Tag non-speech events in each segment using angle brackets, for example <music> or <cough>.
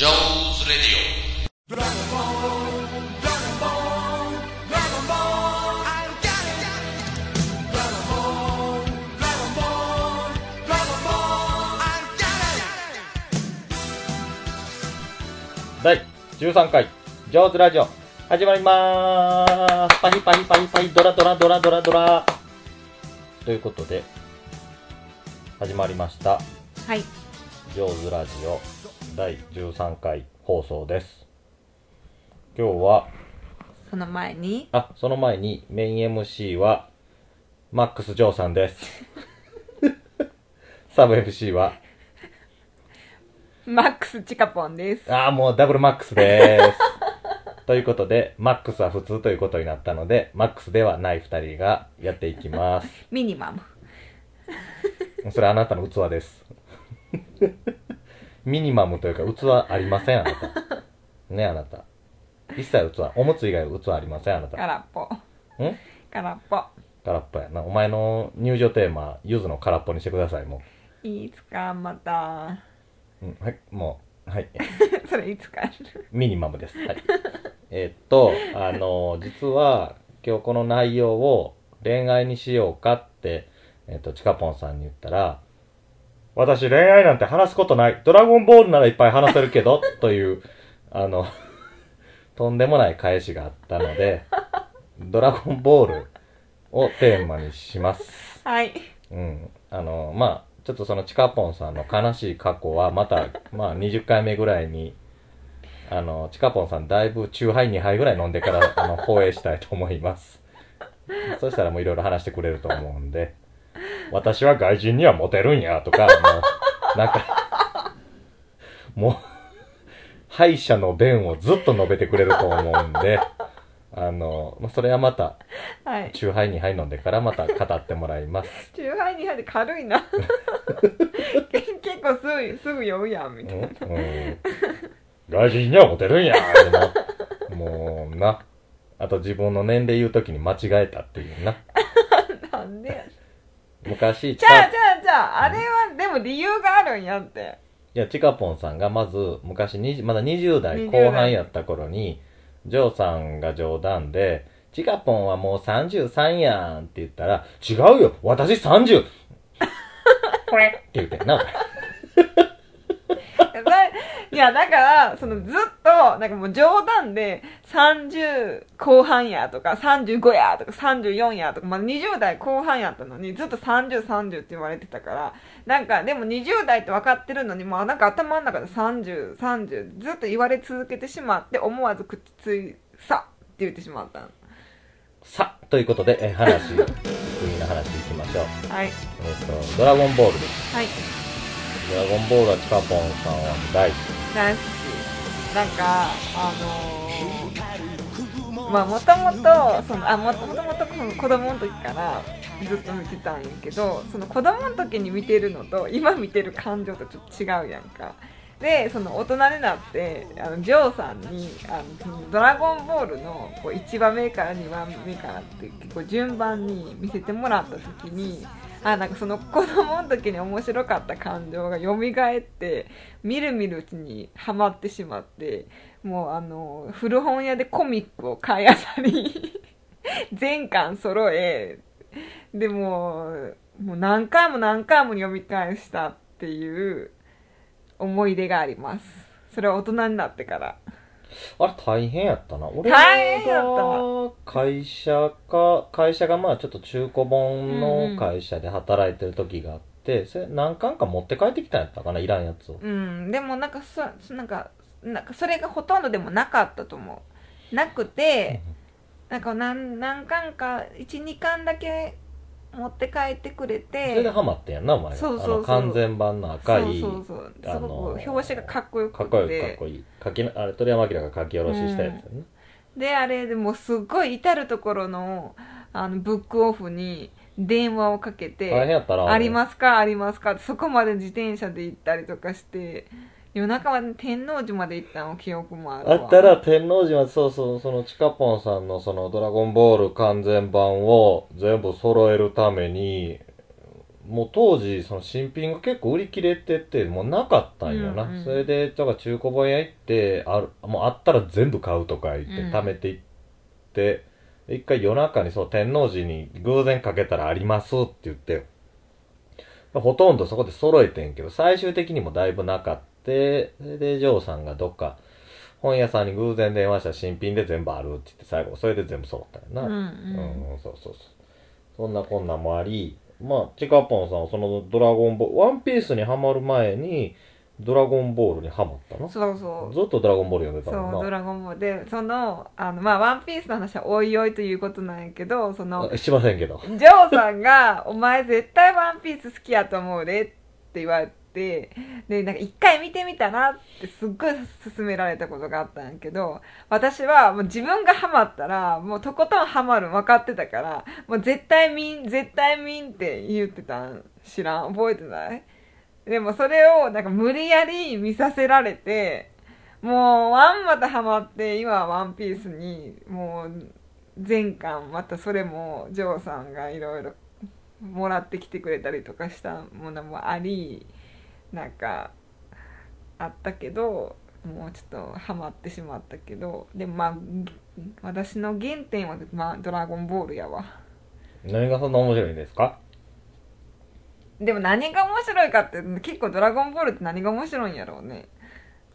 ジョーズレディ第13回、上手ラジオ、始まりまーす。パヒパヒパヒパヒ、ドラドラドラドラドラ。ということで、始まりました。はい。上手ラジオ、第13回放送です。今日は、その前に、あ、その前にメイン MC は、マックス・ジョーさんです。<laughs> サブ MC は、マックスチカポンです。ああ、もうダブルマックスです。<laughs> ということで、マックスは普通ということになったので、マックスではない二人がやっていきます。<laughs> ミニマム。それあなたの器です。ミニマムというか器ありません、あなた。<laughs> ね、あなた。一切器、おむつ以外器ありません、あなた。空っぽ。ん？空っぽ。空っぽやな。お前の入場テーマ、ゆずの空っぽにしてください、もいつかまた。う。うん、はい、もう、はい。<laughs> それいつか。ミニマムです。はい。<laughs> えっと、あの、実は、今日この内容を恋愛にしようかって、えっと、チカポンさんに言ったら、私恋愛なんて話すことない。ドラゴンボールならいっぱい話せるけど、<laughs> という、あの、とんでもない返しがあったので、ドラゴンボールをテーマにします。はい。うん。あの、まあ、ちょっとそのチカポンさんの悲しい過去はまた、まあ20回目ぐらいに、あの、チカポンさんだいぶ中杯2杯ぐらい飲んでから、あの、放映したいと思います。そしたらもういろいろ話してくれると思うんで、私は外人にはモテるんや、とか、もう、<laughs> なんか、もう、敗者の弁をずっと述べてくれると思うんで、あの、まあ、それはまた、はい。中杯2杯飲んでからまた語ってもらいます。中杯に入って軽いな。<laughs> 結構すぐ、すぐ酔うやん、みたいな。うんうん外人にはモテるんやでももうなあと自分の年齢言う時に間違えたっていうな <laughs> なんでや昔じゃあ、じゃあ、じゃあ、あれは、でも理由があるんやって。いやチカポンさんがまず昔20まだ20代20代後半やった頃にジョーさんが冗談で「チカポンはもう33やん」って言ったら「違うよ私 30!」<laughs> これって言ってんな <laughs> いや、だから、そのずっと、なんかもう冗談で、30後半やとか、35やとか、34やとか、まあ20代後半やったのに、ずっと30、30って言われてたから、なんか、でも20代って分かってるのに、まあなんか頭の中で30、30、ずっと言われ続けてしまって、思わず口つい、さって言ってしまったの。さあということでえ話次の話いきましょうはい。えっとドラゴンボールですはい。ドラゴンボールはチカポンさんは大好き大好き。なんか、あのー、まあもともと、その、あ、もともともと子供の時からずっと見てたんやけど、その子供の時に見てるのと、今見てる感情とちょっと違うやんか。で、その大人になって、あの、ジョーさんに、あの、そのドラゴンボールのこう1話目から2話目からって結構順番に見せてもらった時に、あ、なんかその子供の時に面白かった感情が蘇って、みるみるうちにハマってしまって、もうあの、古本屋でコミックを買いあさり、<laughs> 全巻揃え、でも、もう何回も何回も読み返したっていう思い出があります。それは大人になってから。あれ大変やったな。俺が会社か、会社がまあちょっと中古本の会社で働いてる時があって、それ何巻か持って帰ってきたんやったかな、いらんやつを。うん、でもなんかそ、そなんか、なんかそれがほとんどでもなかったと思う。なくて、なんか何何巻か、1、2巻だけ持って帰ってくれそれでて、ハマってんやんな、お前は。そうそうそうあの完全版の赤い、そうそうそう。すごく表紙がかっこよくて。かっこよいかっこいい。書きなあれ、鳥山明が書き下ろししたやつやね。で、あれでもうすっごい至るところの、あの、ブックオフに電話をかけて、大変やったな。ありますかありますかってそこまで自転車で行ったりとかして、夜中まで天王寺まで行ったの記憶もあるわ。あったら天王寺はそうそうそのチカポンさんのそのドラゴンボール完全版を全部揃えるためにもう当時その新品が結構売り切れててもうなかったんよな、うんうん。それでだから中古本屋行ってあるもうあったら全部買うとか言ってうん。貯めていって、一回夜中にそう天王寺に偶然かけたらありますって言ってほとんどそこで揃えてんけど最終的にもだいぶなかってそれでジョーさんがどっか本屋さんに偶然電話したら新品で全部あるって言って最後それで全部揃ったんやな、うんうんうんそうそうそう。そんなこんなんもあり、まあ、チカポンさんはそのドラゴンボール、ワンピースにハマる前に、ドラゴンボールにハマったの？ずそうそうっとドラゴンボール読んでそうたのな。ドラゴンボールでそのあのまあワンピースの話はおいおいということなんやけどそのあしませんけど。ジョーさんが「お前絶対ワンピース好きやと思うで」って言われてでなんか一回見てみたらってすっごい勧められたことがあったんやけど私はもう自分がハマったらもうとことんハマる分かってたからもう絶対見ん絶対見んって言ってたん。知らん？覚えてない？でもそれをなんか無理やり見させられてもうワンまたハマって今はワンピースにもう全巻またそれもジョーさんがいろいろもらってきてくれたりとかしたものもありなんかあったけどもうちょっとハマってしまったけどでもまあ私の原点は、まあ、ドラゴンボールやわ。何がそんな面白いんですか？でも何が面白いかって結構ドラゴンボールって何が面白いんやろうね。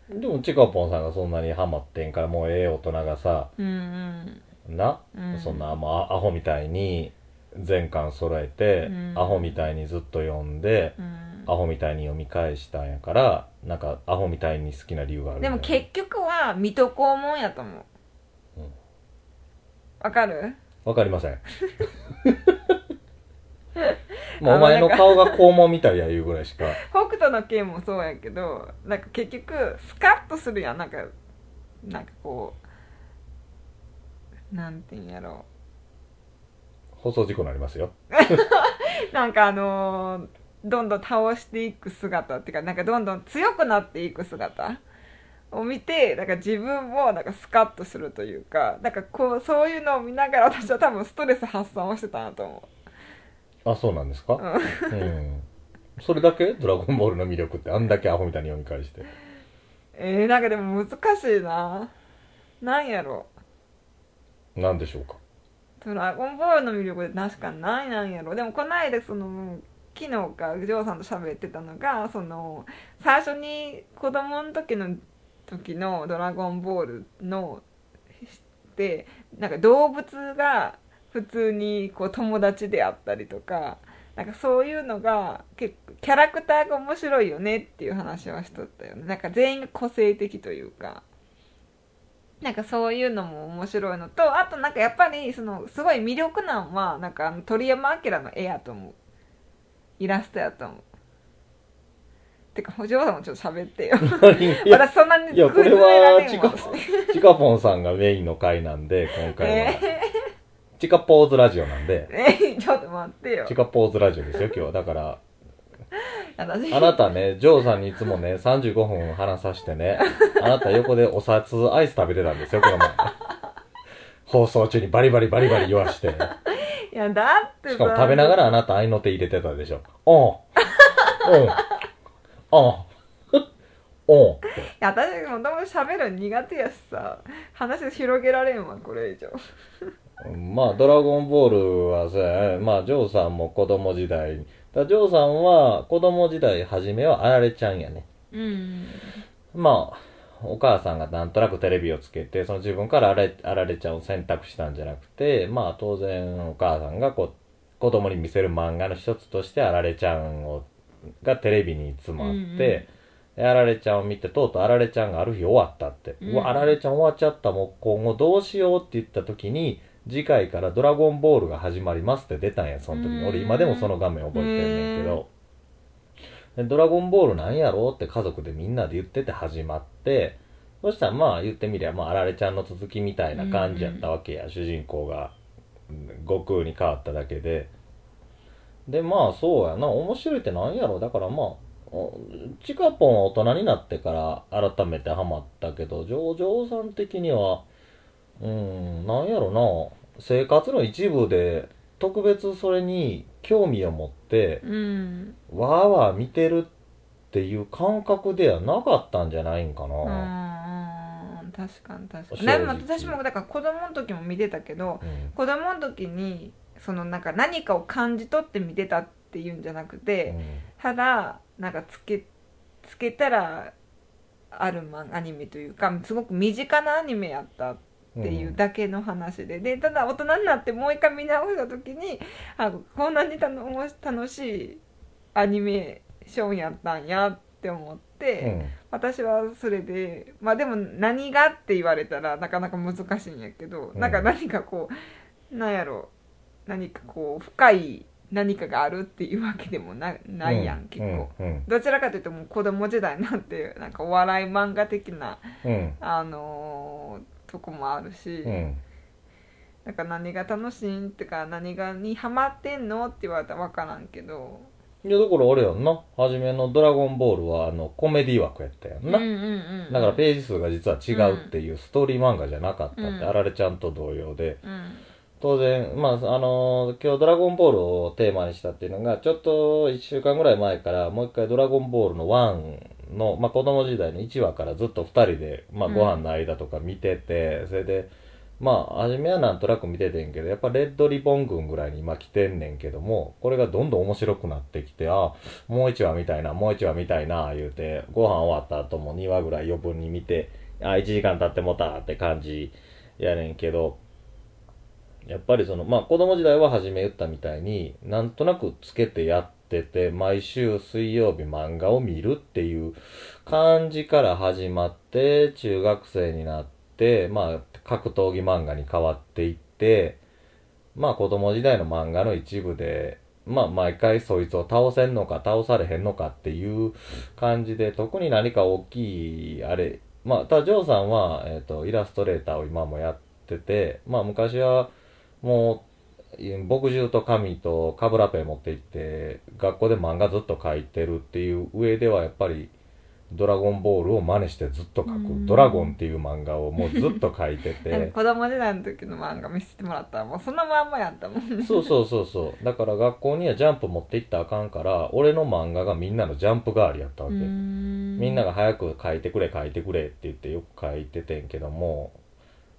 でも、チカポンさんがそんなにハマってんから、もうええ大人がさ、うんうん。な、うん。そんな、もうアホみたいに全巻揃えて、うん。アホみたいにずっと読んで、うんアホみたいに読み返したんやから、なんか、アホみたいに好きな理由があるんでも結局は水戸黄門やと思う。うん。わかる？わかりません。<laughs> もうお前の顔が肛門みたいや言うぐらいしか。北斗の拳もそうやけどなんか結局スカッとするやん。なんかなんかこうなんていうんやろ。放送事故になりますよ。う <laughs> なんかあのーどんどん倒していく姿っていうかなんかどんどん強くなっていく姿を見てなんか自分もなんかスカッとするというかなんかこうそういうのを見ながら私は多分ストレス発散をしてたなと思あ、そうなんですか？う、うん。うん。それだけ？ドラゴンボールの魅力ってあんだけアホみたいに読み返して。えー、なんかでも難しいな。なんやろ。なんでしょうか？ドラゴンボールの魅力で確かに何なんやろ。でもこの間その昨日かジョーさんと喋ってたのがその最初に子供の時の時の「ドラゴンボールの」でなんか動物が普通にこう友達であったりとかなんかそういうのが結構キャラクターが面白いよねっていう話はしとったよね。なんか全員が個性的というか。なんかそういうのも面白いのとあとなんかやっぱりそのすごい魅力なんはなんか鳥山明の絵やと思う。イラストやと思うてかお嬢さんもちょっと喋ってよいや、<laughs> 私そんなにいやこれはれんわチカポン、チカポンさんがメインの回なんで、<laughs> 今回は。えチカポーズラジオなんで、<laughs> ー、えちょっと待ってよチカポーズラジオですよ、今日は。だから、私あなたね、ジョーさんにいつもね、35分話させてね、あなた横でお札アイス食べてたんですよ、この前。放送中にバリバリバリバリ言わして。いやだってさしかも食べながらあなた愛の手入れてたでしょ。<laughs> おうん。うん。おん。おん。<laughs> いや私もともと喋るの苦手やしさ話広げられんわこれ以上 <laughs> まあ、ドラゴンボールはさ、まあ、ジョーさんも子供時代に。だジョーさんは子供時代初めはあられちゃんやね。うんまあ、お母さんがなんとなくテレビをつけて、その自分からあられあられちゃんを選択したんじゃなくて、まあ当然お母さんがこう、子供に見せる漫画の一つとしてあられちゃんを、がテレビにいつもあって、であられちゃんを見て、とうとうあられちゃんがある日終わったって。うんうわ、あられちゃん終わっちゃった、もう今後どうしようって言った時に、次回からドラゴンボールが始まりますって出たんや、その時に。うん俺今でもその画面覚えてんねんけど。でドラゴンボールなんやろうって家族でみんなで言ってて始まって、そしたらまあ言ってみりゃ、まああられちゃんの続きみたいな感じやったわけや、主人公がうん悟空に変わっただけで。で、まあそうやな、面白いってなんやろ？だからまあ、おチカポンは大人になってから改めてハマったけど、ジョージョーさん的には、うん、なんやろな、生活の一部で特別それに興味を持ってうん。わーわー見てるっていう感覚ではなかったんじゃないんかうな、ん確かに確かに。でも私もだから子供の時も見てたけどうん。子供の時にそのなんか何かを感じ取って見てたっていうんじゃなくて、ただなんかつけつけたらあるアニメというかすごく身近なアニメやったっていうだけの話で、でただ大人になってもう一回見直した時にあこんなに楽楽しいアニメーションやったんやって思って、うん。私はそれでまあでも何がって言われたらなかなか難しいんやけど、うん。なんか何かこうなんやろ何かこう深い何かがあるっていうわけでもなないやん、結構。うんうんどちらかというともう子供時代なんてなんかお笑い漫画的な、うん。あのーとこもあるし、うん。なんか何が楽しいんってか何がにハマってんのって言われたら分からんけどいやだからあれやんな。初めの「ドラゴンボール」はあのコメディ枠やったやんな、うんうんうんだからページ数が実は違うっていうストーリー漫画じゃなかった。って、うん。あられちゃんと同様で。うん。当然まああの今日「ドラゴンボール」をテーマにしたっていうのがちょっと1週間ぐらい前からもう一回「ドラゴンボール」の1の、まあ、子供時代の1話からずっと2人で、まあ、うんご飯の間とか見てて、それでまあ初めはなんとなく見ててんけどやっぱレッドリボン軍ぐらいに今来てんねんけどもこれがどんどん面白くなってきてあもう1話見たいなもう1話見たいな言うてご飯終わった後も2話ぐらい余分に見てあ1時間経ってもたって感じやねんけどやっぱりそのまあ子供時代は初め言ったみたいになんとなくつけてやってて毎週水曜日漫画を見るっていう感じから始まって中学生になってまあ格闘技漫画に変わっていってまあ子供時代の漫画の一部でまあ毎回そいつを倒せんのか倒されへんのかっていう感じで特に何か大きいあれまあただジョーさんは、えっとイラストレーターを今もやっててまあ昔はもうい牧獣と神とカブラペン持って行って学校で漫画ずっと描いてるっていう上ではやっぱりドラゴンボールを真似してずっと描く。うん。ドラゴンっていう漫画をもうずっと描いてて。<laughs> 子供時代の時の漫画見せてもらったらもうそのまんまやったもんね。そうそうそうそう。だから学校にはジャンプ持って行ったらあかんから俺の漫画がみんなのジャンプ代わりやったわけ、みみんなが早く描いてくれ描いてくれって言ってよく描いててんけども。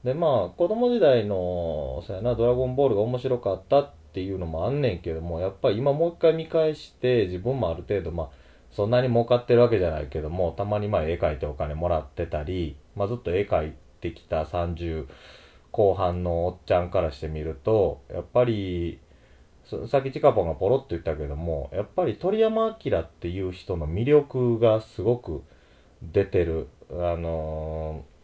でまあ子供時代のそうやな「ドラゴンボール」が面白かったっていうのもあんねんけどもやっぱり今もう一回見返して自分もある程度まあそんなに儲かってるわけじゃないけどもたまにまあ絵描いてお金もらってたり、まあ、ずっと絵描いてきた30後半のおっちゃんからしてみるとやっぱりさっきチカポンがポロッと言ったけどもやっぱり鳥山明っていう人の魅力がすごく出てる。あのー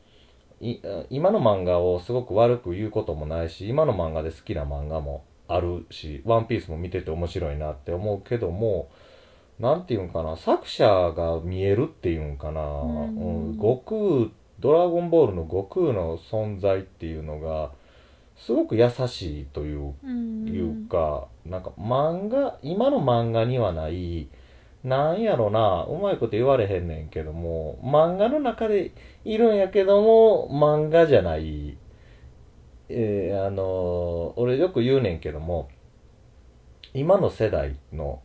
今の漫画をすごく悪く言うこともないし今の漫画で好きな漫画もあるし「ワンピースも見てて面白いなって思うけどもなんていうんかな作者が見えるっていうんかな、うん。うん。悟空ドラゴンボールの悟空の存在っていうのがすごく優しいといういうか、なんか漫画、今の漫画にはない、なんやろな、うまいこと言われへんねんけども、漫画の中でいるんやけども、漫画じゃない、えーあのー俺よく言うねんけども、今の世代の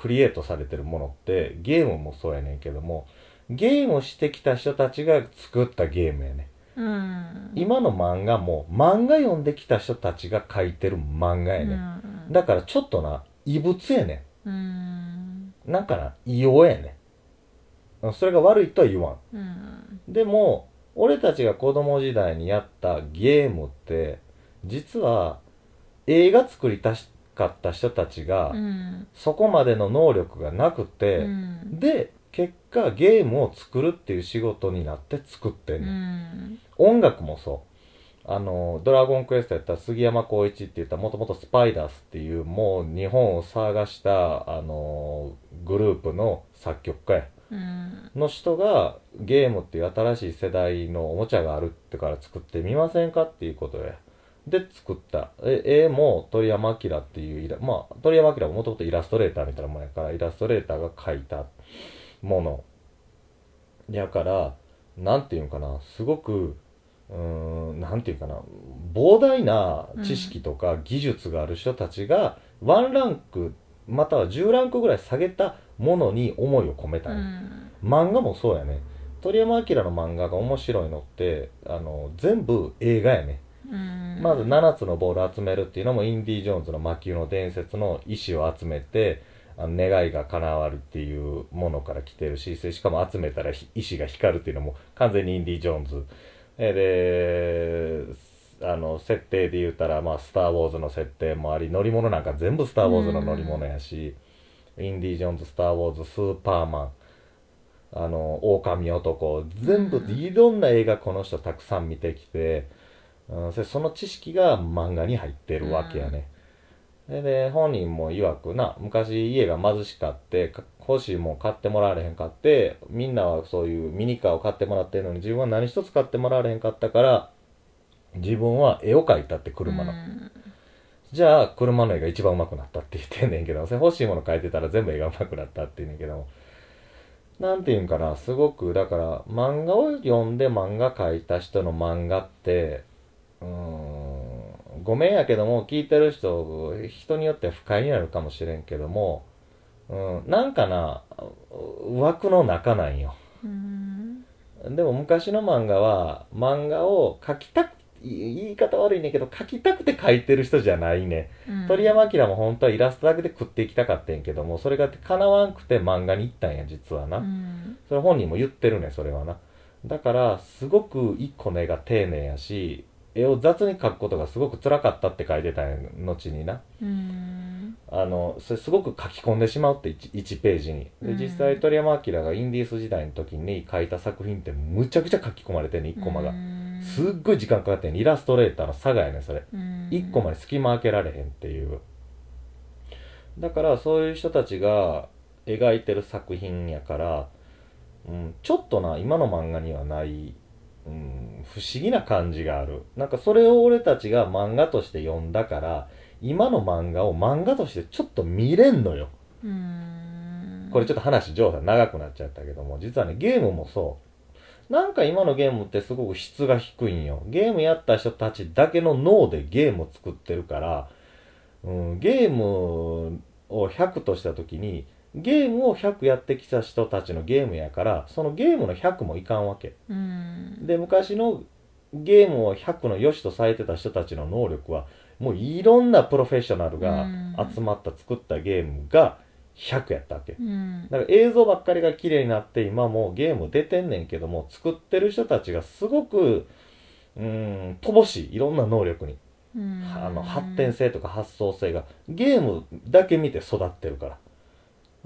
クリエイトされてるものって、ゲームもそうやねんけども、ゲームしてきた人たちが作ったゲームやねん。うん。今の漫画も漫画読んできた人たちが描いてる漫画やね、ん、だからちょっとな異物やねうん。んなんかな異様やねん。それが悪いとは言わん。うん。でも俺たちが子供時代にやったゲームって実は映画作りたかった人たちがうんそこまでの能力がなくて、うんで結果ゲームを作るっていう仕事になって作ってんうねんん音楽もそう。あの、ドラゴンクエストやったら杉山浩一って言ったらもともとスパイダースっていうもう日本を騒がした、あの、グループの作曲家や。うんの人がゲームっていう新しい世代のおもちゃがあるってから作ってみませんかっていうことや。で作った。え、絵も鳥山明っていうイラ、まあ鳥山明ももともとイラストレーターみたいなもんやから、イラストレーターが描いたもの。やから、なんていうんかな、すごくうーんなんていうかな膨大な知識とか技術がある人たちがワンランクまたは10ランクぐらい下げたものに思いを込めたうん。漫画もそうやね。鳥山明の漫画が面白いのってあの全部映画やね。うんまず7つのボール集めるっていうのもインディ・ジョーンズの魔球の伝説の石を集めてあの願いが叶わるっていうものから来てるししかも集めたらひ石が光るっていうのも完全にインディ・ジョーンズ。えであの設定で言うたら、まあ、スター・ウォーズの設定もあり乗り物なんか全部スター・ウォーズの乗り物やしインディ・ジョーンズスター・ウォーズスーパーマンあの狼男全部いろんな映画この人たくさん見てきて、うん、その知識が漫画に入ってるわけやね、でで本人も曰くな昔家が貧しかってか欲しいもん買ってもらわれへんかってみんなはそういうミニカーを買ってもらってるのに自分は何一つ買ってもらわれへんかったから自分は絵を描いたって車の、うん。じゃあ車の絵が一番上手くなったって言ってんねんけどそれ欲しいもの描いてたら全部絵が上手くなったって言うねんけどなんていうんかなすごくだから漫画を読んで漫画描いた人の漫画ってうーん。ごめんやけども聞いてる人人によっては不快になるかもしれんけども、うん、なんかな枠の中なんよ。うん。でも昔の漫画は漫画を描きたくい言い方悪いねんけど描きたくて描いてる人じゃないね、うん。鳥山明も本当はイラストだけで食っていきたかったんやけどもそれが叶わんくて漫画に行ったんや実はな、うん。それ本人も言ってるねそれはな。だからすごく一個の絵が丁寧やし絵を雑に描くことがすごく辛かったって書いてたんや後にな。うん。あのそれすごく書き込んでしまうって 1, 1ページに。でうん。実際鳥山明がインディース時代の時に書いた作品ってむちゃくちゃ書き込まれてんね1コマが。うん。すっごい時間かかってんね。イラストレーターの差がやねそれ。うん。1個まで隙間開けられへんっていう。だからそういう人たちが描いてる作品やから、うん、ちょっとな今の漫画にはない、うん、不思議な感じがある。なんかそれを俺たちが漫画として読んだから今の漫画を漫画としてちょっと見れんのよ。うん。これちょっと話上手長くなっちゃったけども実はねゲームもそう。なんか今のゲームってすごく質が低いんよ。ゲームやった人たちだけの脳でゲームを作ってるから、うん、ゲームを100とした時にゲームを100やってきた人たちのゲームやからそのゲームの100もいかんわけ。うん。で昔のゲームを100の良しとされてた人たちの能力はもういろんなプロフェッショナルが集まった作ったゲームが100やったわけ。うん。だから映像ばっかりが綺麗になって今もうゲーム出てんねんけども作ってる人たちがすごくうーん乏しい。いろんな能力に。うん。あの発展性とか発想性が。ゲームだけ見て育ってるから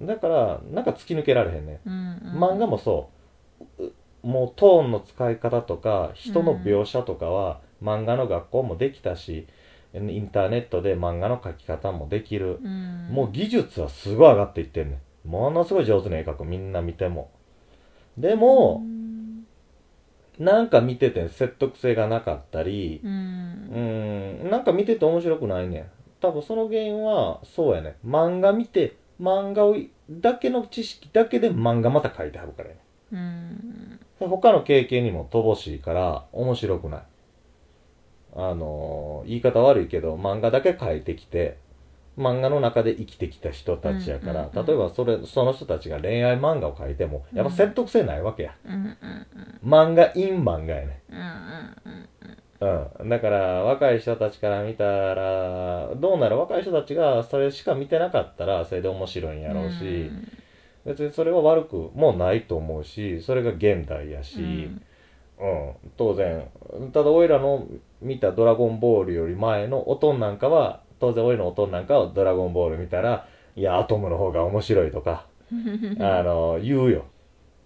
だからなんか突き抜けられへんね。うん漫画もそう。うもうトーンの使い方とか人の描写とかは漫画の学校もできたしインターネットで漫画の描き方もできる。うん。もう技術はすごい上がっていってんねん。ものすごい上手な絵描く。みんな見ても。でもうん。なんか見てて説得性がなかったりうん。なんか見てて面白くないねん。多分その原因はそうやね漫画見て漫画をだけの知識だけで漫画また描いてはるからやね。うん。他の経験にも乏しいから面白くない。あのー言い方悪いけど漫画だけ描いてきて漫画の中で生きてきた人たちやから、うんうんうん例えばそれその人たちが恋愛漫画を描いてもやっぱ説得性ないわけや、うんうん漫画イン漫画やね。うんうんうんだから若い人たちから見たらどうなる？若い人たちがそれしか見てなかったらそれで面白いんやろうし、別にそれは悪くもないと思うしそれが現代やし、うん、当然ただ俺らの見た「ドラゴンボール」より前のおとんなんかは当然俺のおとんなんかは「ドラゴンボール」見たらいやアトムの方が面白いとか <laughs> あの言うよ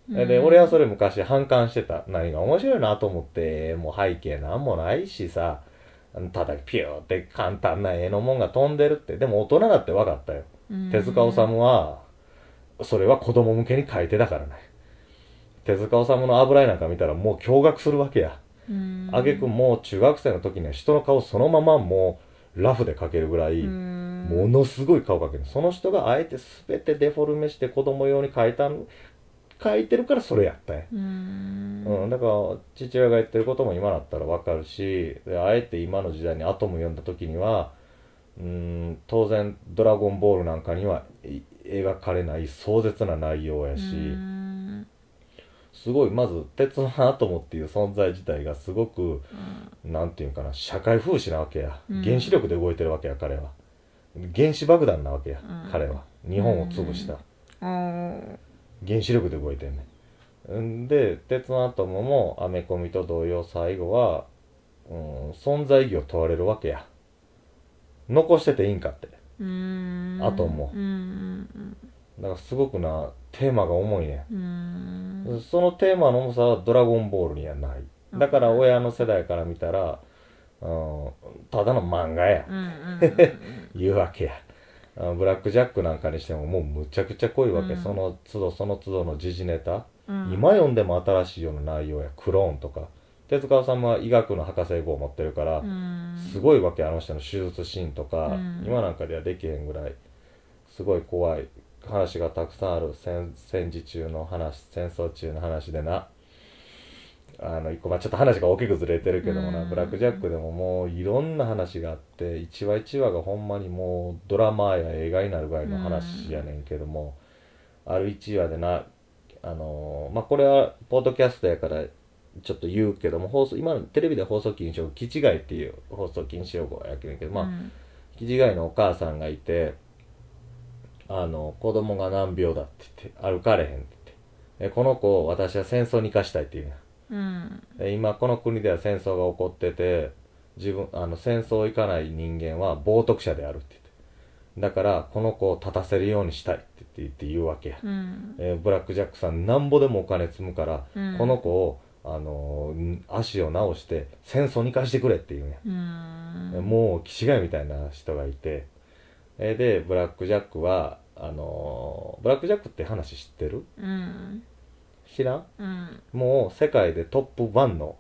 で俺はそれ昔反感してた。何が面白いなと思ってもう背景なんもないしさ。ただピューって簡単な絵のもんが飛んでるって。でも大人だって分かったよ。手塚治虫はそれは子供向けに書いてたからね手塚治虫の油絵なんか見たらもう驚愕するわけや。あげくもう中学生の時には人の顔そのままもうラフで描けるぐらいものすごい顔描ける。その人があえて全てデフォルメして子供用に描いた書いてるからそれやったんや。うーん。うん、だから父親が言ってることも今だったらわかるしであえて今の時代にアトム読んだ時にはうん当然「ドラゴンボール」なんかにはい描かれない壮絶な内容やし、すごいまず鉄のアトムっていう存在自体がすごくなんていうんかな社会風刺なわけや、うん。原子力で動いてるわけや彼は。原子爆弾なわけや、うん。彼は。日本を潰した、おー原子力で動いてんねん。んで鉄のアトムもアメコミと同様最後は、うん、存在意義を問われるわけや。残してていいんかって。アトムもだからすごくなテーマが重いねそのテーマの重さはドラゴンボールにはない。だから親の世代から見たら、うん、ただの漫画や。うんうんうん <laughs> 言うわけや。あブラックジャックなんかにしてももうむちゃくちゃ濃いわけ、うん。その都度その都度の時事ネタ、うん。今読んでも新しいような内容やクローンとか。手塚治虫は医学の博士号を持ってるから、うん。すごいわけ。あの人の手術シーンとか、うん。今なんかではできへんぐらいすごい怖い話がたくさんある。戦戦時中の話戦争中の話でなあの一個まあちょっと話が大きくずれてるけどもな、うん。ブラック・ジャックでももういろんな話があって一話一話がほんまにもうドラマや映画になるぐらいの話やねんけども、ある一話でなあのーまあこれはポッドキャストやからちょっと言うけども放送今のテレビで放送禁止用語「キチガイ」っていう放送禁止用語やけどまあ、うん。キチガイのお母さんがいてあの子供が難病だって言って歩かれへんって言って。えこの子を私は戦争に行かしたいっていうねうん。で今この国では戦争が起こってて自分あの戦争行かない人間は冒涜者であるって言って。だからこの子を立たせるようにしたいって言って言うわけや、うん。えーブラック・ジャックさんなんぼでもお金積むから、うん。この子を、あのーん足を直して戦争に行かしてくれっていうね、うん。もう気違いみたいな人がいて、えーでブラック・ジャックはあのーブラック・ジャックって話知ってる？うん知らん？うん。もう世界でトップ1の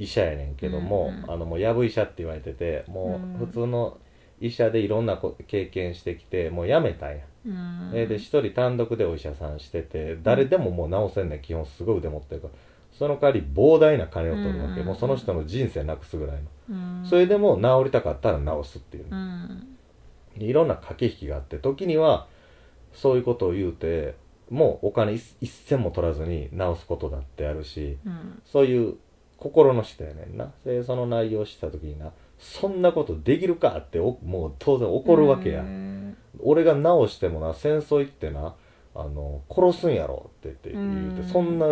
医者やねんけども、うんうん。あのもうやぶ医者って言われててもう普通の医者でいろんなこ経験してきてもう辞めたんや、うん。えーで一人単独でお医者さんしてて誰でももう治せんねん。基本すごい腕持ってるから。その代わり膨大な金を取るわけ、うん。もうその人の人生なくすぐらいの、うん。それでも治りたかったら治すっていう。いろんな駆け引きがあって時にはそういうことを言うてもうお金一一銭も取らずに治すことだってあるしうん。そういう心の人やねんな。でその内容をした時になそんなことできるかっておもう当然怒るわけや、うん。俺が治してもな戦争行ってなあの殺すんやろって言ってそんな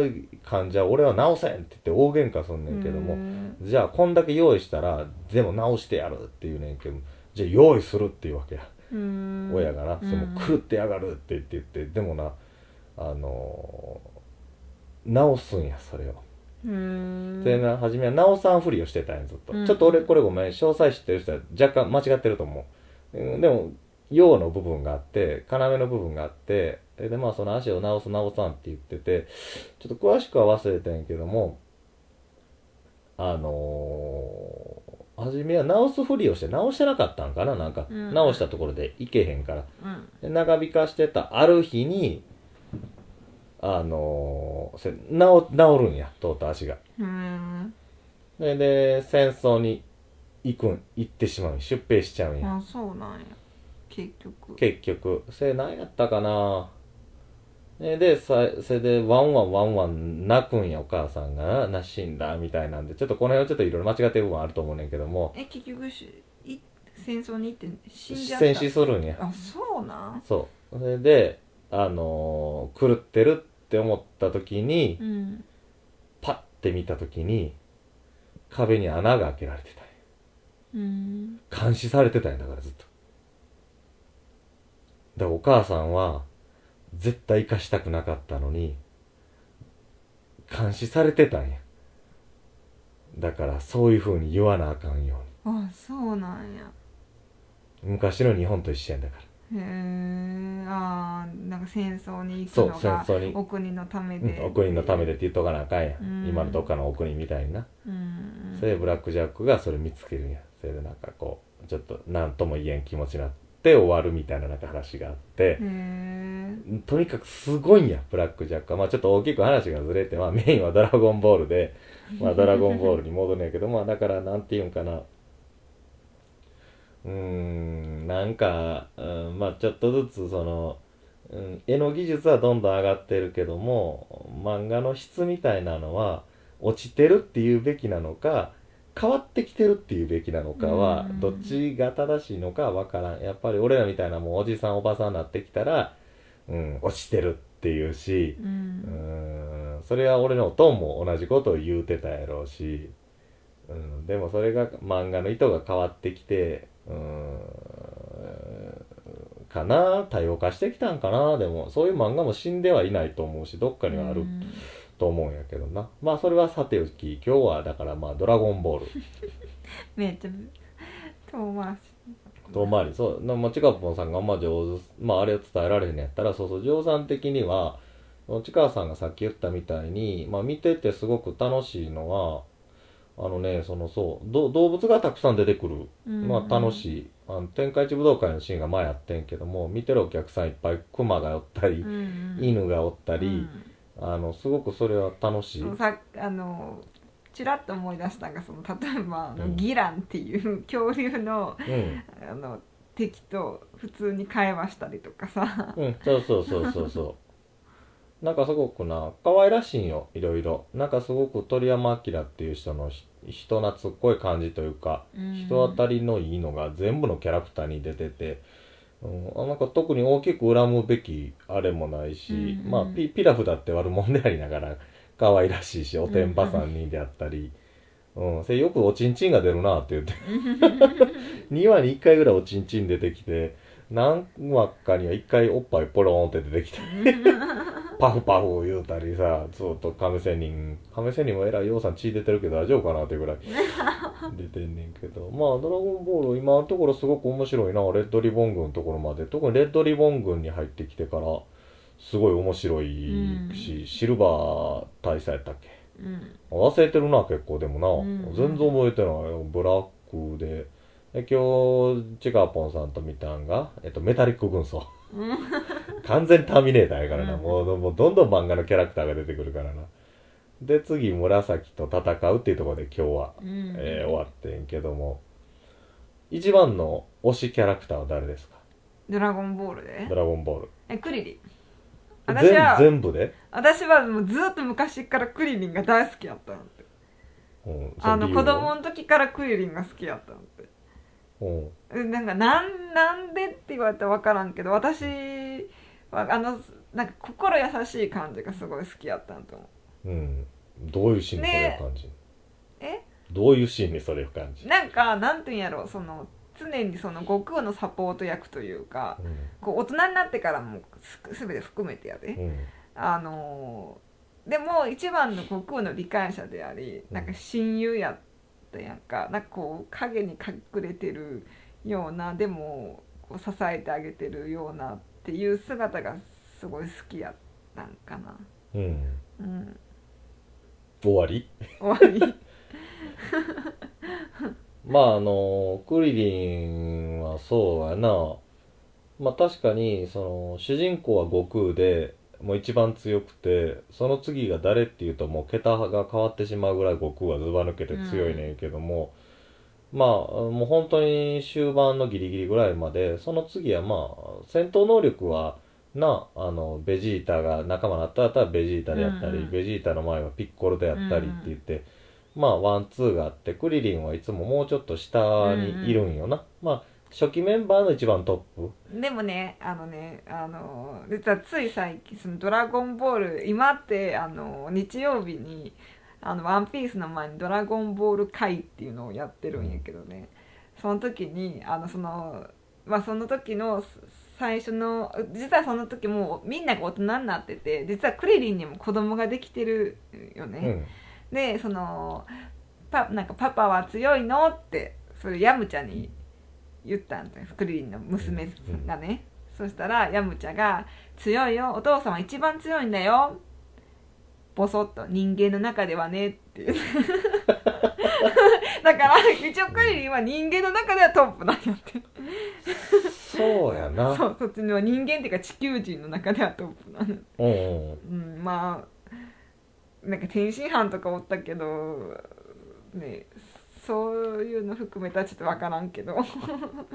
患者俺は治せんって言って大喧嘩すんねんけども、うん。じゃあこんだけ用意したらでも治してやるって言うねんけどじゃあ用意するっていうわけや、うん。親がな、うん。その狂ってやがるって言って言ってでもなあのー治すんやそれを。うん。でな初めは直さんふりをしてたんやずっと、うん。ちょっと俺これごめん詳細知ってる人は若干間違ってると思う、うんでも陽の部分があって要の部分があってでまあその足を直す直さんって言っててちょっと詳しくは忘れてんけどもあのー、初めは直すふりをして直してなかったんかななんか、うん。直したところでいけへんから。長引かしてたある日にあのー、せ治治るんやとうとう足が。うん。でで戦争に行くん行ってしまうん出兵しちゃうんや。あそうなんや。結局。結局。それ何やったかな。ででさそれでワンワンワンワン泣くんやお母さんが。な死んだみたいなんで。ちょっとこの辺はちょっといろいろ間違ってる部分あると思うねんけども。え結局しい戦争に行って死んじゃった。戦死するんや。あそうなん？そう。それであのー狂ってるって思った時にうん。パッて見た時に壁に穴が開けられてたんや。うん。監視されてたんやだからずっと。だからお母さんは絶対生かしたくなかったのに監視されてたんや。だからそういう風に言わなあかんよあそうなんや。うに昔の日本と一緒やんだからへえあーなんか戦争に行くそうのが戦争に。お国のためうでんお国のためでって言っとかなあかんやうん。ん今のどっかのお国みたいにな。うん。それでブラック・ジャックがそれ見つけるん。やそれでなんかこうちょっと何とも言えん気持ちになってて終わるみたいななんか話があって。とにかくすごいんや、ブラックジャックは。まあちょっと大きく話がずれて、まあメインはドラゴンボールで、まあドラゴンボールに戻るんやけど、まあだからなんていうんかな。うーん、なんか、うん、まあちょっとずつその、うん、絵の技術はどんどん上がってるけども、漫画の質みたいなのは落ちてるっていうべきなのか、変わってきてるっていうべきなのかはうん、どっちが正しいのかはわからん。やっぱり俺らみたいなもうおじさんおばさんになってきたら、うん、落ちてるっていうし、ううんん、それは俺のおとんも同じことを言うてたやろうし、うん、でもそれが漫画の意図が変わってきて、うん、かな。多様化してきたんかな。でもそういう漫画も死んではいないと思うしどっかにはあるうんと思うんやけどな。まあそれはさておき。今日はだからまあ「ドラゴンボール」めっちゃ遠回し。遠回り。そう。なまあちかぽんさんがまあ上手まああれを伝えられへんのやったらそうそう上さん的にはちかさんがさっき言ったみたいに、まあ、見ててすごく楽しいのはあのねそのそうど動物がたくさん出てくる、うん。まあ楽しい。あの天下一武道会のシーンが前あってんけども見てるお客さんいっぱいクマがおったり、うん犬がおったり、うん。あのすごくそれは楽しい。さあのちらっと思い出したのがその例えばうん。ギランっていう恐竜のうん。あの敵と普通に会話したりとかさ。うん、そうそうそうそうそう。なんかすごくな、可愛らしいんよ、いろいろ。なんかすごく鳥山明っていう人のひ人懐っこい感じというか、うん。人当たりのいいのが全部のキャラクターに出てて、うん、あなんか特に大きく恨むべきあれもないし、うんまあピピラフだって悪者でありながら可愛らしいし、おてんばさんにであったり、うん、それよくおちんちんが出るなって言って。<laughs> 2話に1回ぐらいおちんちん出てきて、何話かには1回おっぱいポローンって出てきて、<laughs> パフパフ言うたりさ、ずっと亀仙人、亀仙人もえらいようさん血出てるけど大丈夫かなってぐらい <laughs> 出てんねんけど、まあドラゴンボール今のところすごく面白いな、レッドリボン軍のところまで。特にレッドリボン軍に入ってきてから、すごい面白いし、シルバー大佐やったっけ？うん。忘れてるな結構でもな、うん。全然覚えてないブラックで。で今日チカポンさんと見たんが、えっと、メタリック軍曹完全ターミネーターやからな、うん。もうもうどんどん漫画のキャラクターが出てくるからな。で次紫と戦うっていうところで今日は、うんえー終わってんけども。一番の推しキャラクターは誰ですか？ドラゴンボールで？ドラゴンボール。えクリリン。私全は全部で、私はもうずっと昔からクリリンが大好きやったんって。うん、あの子供の時からクリリンが好きやったんって。うん。うんなんかなんなんでって言われたら分からんけど私はあのなんか心優しい感じがすごい好きやったんと思う。うん、どういうシーンにそれを感じ、え。どういうシーンにそれを感じ、なんかなんていうんやろその常にその悟空のサポート役というかこう大人になってからもす全て含めてやで、うん。うんあのーでも一番の悟空の理解者でありなんか親友やったやんか。なんかこう影に隠れてるようなでもこう支えてあげてるようなっていう姿がすごい好きやったんかな。うん、うん。終わり？終わり。まああのクリリンはそうやな。まあ確かにその主人公は悟空でもう一番強くてその次が誰っていうともう桁が変わってしまうぐらい悟空はずば抜けて強いねんけども、まあもう本当に終盤のギリギリぐらいまでその次はまあ戦闘能力はなあのベジータが仲間になったらベジータであったり、うんうん。ベジータの前はピッコロであったりって言って、まあワンツーがあってクリリンはいつももうちょっと下にいるんよな、まあ初期メンバーの一番トップ。でもねあのねあの実はつい最近その「ドラゴンボール」今ってあの日曜日に「あのワンピースの前に「ドラゴンボール会」っていうのをやってるんやけどね、その時にあのそのまあその時の最初の実はその時もうみんなが大人になってて実はクリリンにも子供ができてるよね、うん。でそのパなんかパパは強いのってそれヤムチャに言ったんだよ。クリリンの娘がね、そしたらヤムチャが「強いよ。お父さんは一番強いんだよ」ボソッと人間の中ではねって。いうだだから一応クリリンは人間の中ではトップなんやって。そうやな。そうそっちの人間っていうか地球人の中ではトップなのうんうん。うんまあなんか天津飯とかおったけどねそういうの含めたらちょっと分からんけど。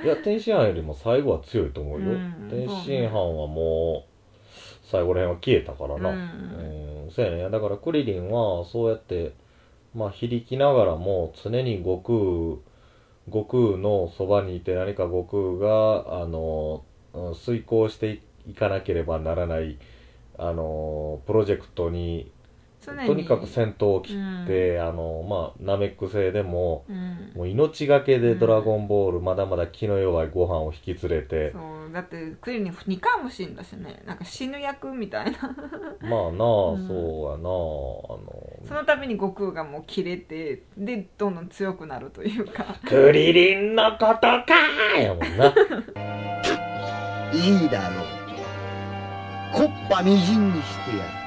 いや天津飯よりも最後は強いと思うよ、うん天津飯はもう最後らへんは消えたからな。ううんん、そうやね。だからクリリンはそうやってまあ非力ながらも常に悟空悟空のそばにいて何か悟空があのうん遂行していかなければならないあのプロジェクトにとにかく先頭を切って、あのまあナメック星でもうん。もう命がけで「ドラゴンボール」まだまだ気の弱いご飯を引き連れて、そう。だってクリリン2回も死んだしね。なんか死ぬ役みたいな。まあなあ、うん。そうやなあの。その度に悟空がもう切れてでどんどん強くなるというか。クリリンのことかーやもんな。<laughs> いいだろう。コッパみじんにしてやる。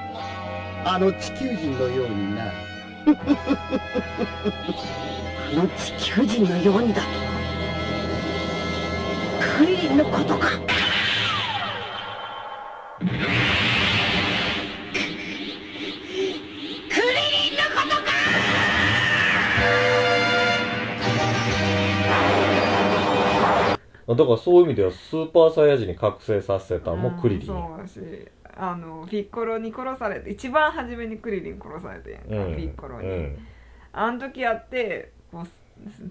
あの地球人のようにな。<laughs> あの地球人のようにだ。クリリンのことか。だからそういう意味ではスーパーサイヤ人に覚醒させたのもクリリン。やうんそうだしあのピッコロに殺されて一番初めにクリリン殺されてんやんか、うん。ピッコロに、うん。あの時やってこう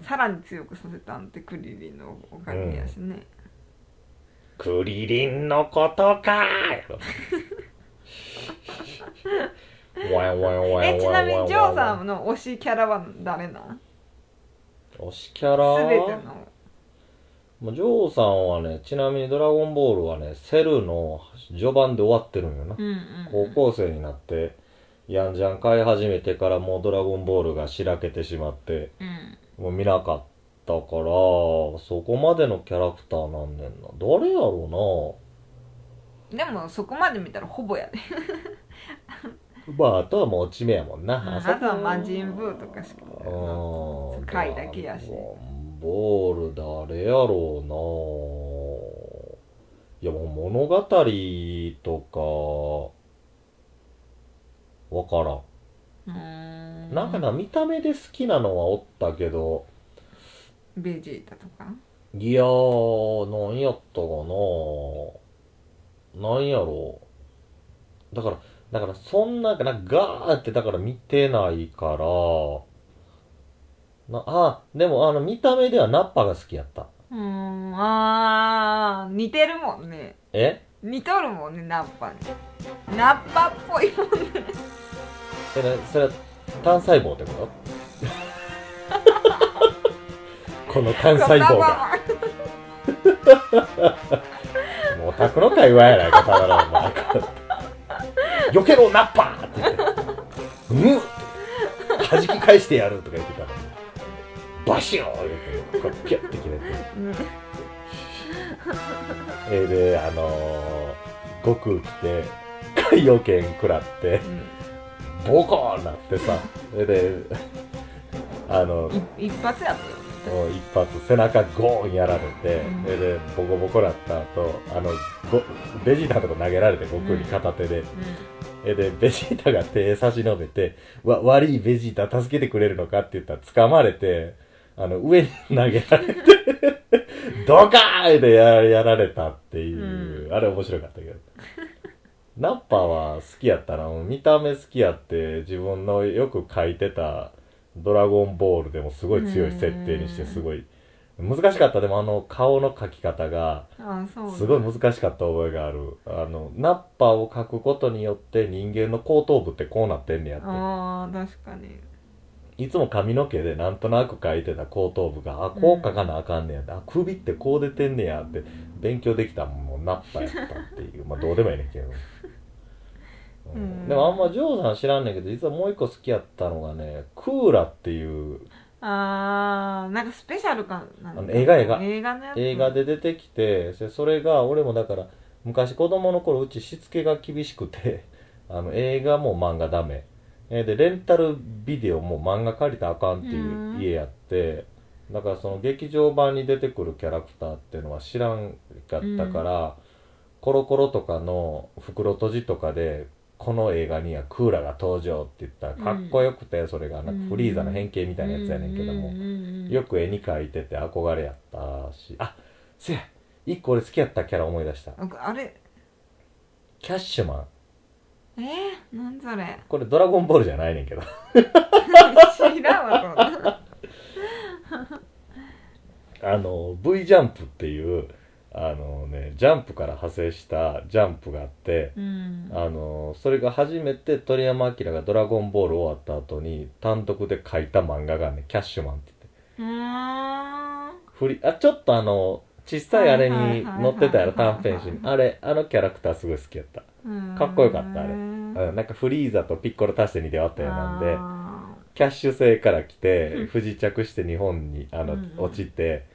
さらに強くさせたんってクリリンのおかげやしね、クリリンのことか <laughs> えちなみにジョーさんの推しキャラは誰なん？推しキャラ？すべてのまあジョーさんはねちなみに「ドラゴンボール」はねセルの序盤で終わってるんよな、うんうん高校生になってヤンジャン飼い始めてからもう「ドラゴンボール」がしらけてしまってうん。もう見なかったからそこまでのキャラクターなんねんな。誰やろでもそこまで見たらほぼやで。う <laughs> なまああとはもう落ち目やもんな、あそことは魔人ブーとかしかうん回だけやしボール誰やろうな。いやもう物語とかわからん。うーん。なんかな見た目で好きなのはおったけど。ベジータとか？いやー何やったかな。なんやろう。だからだからそんななんかガーってだから見てないからなあでもあの見た目ではナッパが好きやった。うーんあー似てるもんね。え？似とるもんねナッパに。ナッパっぽいもんね。えなそれは単細胞ってこと？<laughs> この単細胞が。もうタクの会話やないかただの。お前。避けろナッパーって言って「うん!」って弾き返してやるとか言ってたらバシューン言ってこうピュッて切れて。うん。えーであのー、悟空来て海洋圏食らってボコーンなってさ。それであのい一発やったよ。一発背中ゴーンやられて、うん。それでボコボコなった後あのごベジータとか投げられて悟空に片手で、えでベジータが手差し伸べてわ悪いベジータ助けてくれるのかって言ったら掴まれてあの上に投げられて <laughs> ドカーンでややられたっていう、うん。あれ面白かったけど。ナッパは好きやったな見た目好きやって自分のよく書いてたドラゴンボールでもすごい強い設定にしてすごい難しかった。でもあの顔の描き方がすごい難しかった覚えがある。あのナッパを描くことによって人間の後頭部ってこうなってんねやっああ確かに。ていつも髪の毛でなんとなく描いてた後頭部があこう描かなあかんねやって、あ首ってこう出てんねやって勉強できたもんナッパやったっていうまあどうでもいいねんけど、<laughs> うん。うん。でもあんまジョーさん知らんねんけど実はもう一個好きやったのがねクーラっていう。ああなんかスペシャルかなんかあの映画映画。映画映画で出てきてでそれが俺もだから昔子供の頃うちしつけが厳しくてあの映画も漫画ダメえーでレンタルビデオも漫画借りたらあかんっていう家やって、だからその劇場版に出てくるキャラクターっていうのは知らんかったから、コロコロとかの袋閉じとかでこの映画にはクーラが登場って言ったらかっこよくてそれがなんかフリーザの変形みたいなやつやねんけども、よく絵に描いてて憧れやったし。あせや。一個俺好きやったキャラ思い出した。なんかあれ。キャッシュマンえー、なんそれ。これドラゴンボールじゃないねんけど。知らんわそんな。あの V ジャンプっていうあのねジャンプから派生したジャンプがあってうん。あのそれが初めて鳥山明が「ドラゴンボール」終わった後に単独で書いた漫画がね「キャッシュマン」って言って。うーん。振りあちょっとあの小さいあれに載ってたやろ短編集に。あれあのキャラクターすごい好きやったかっこよかったあれ。うんなんかフリーザとピッコロ足して似てあったようなんであキャッシュ星から来て不時着して日本にあのうんうん。落ちて、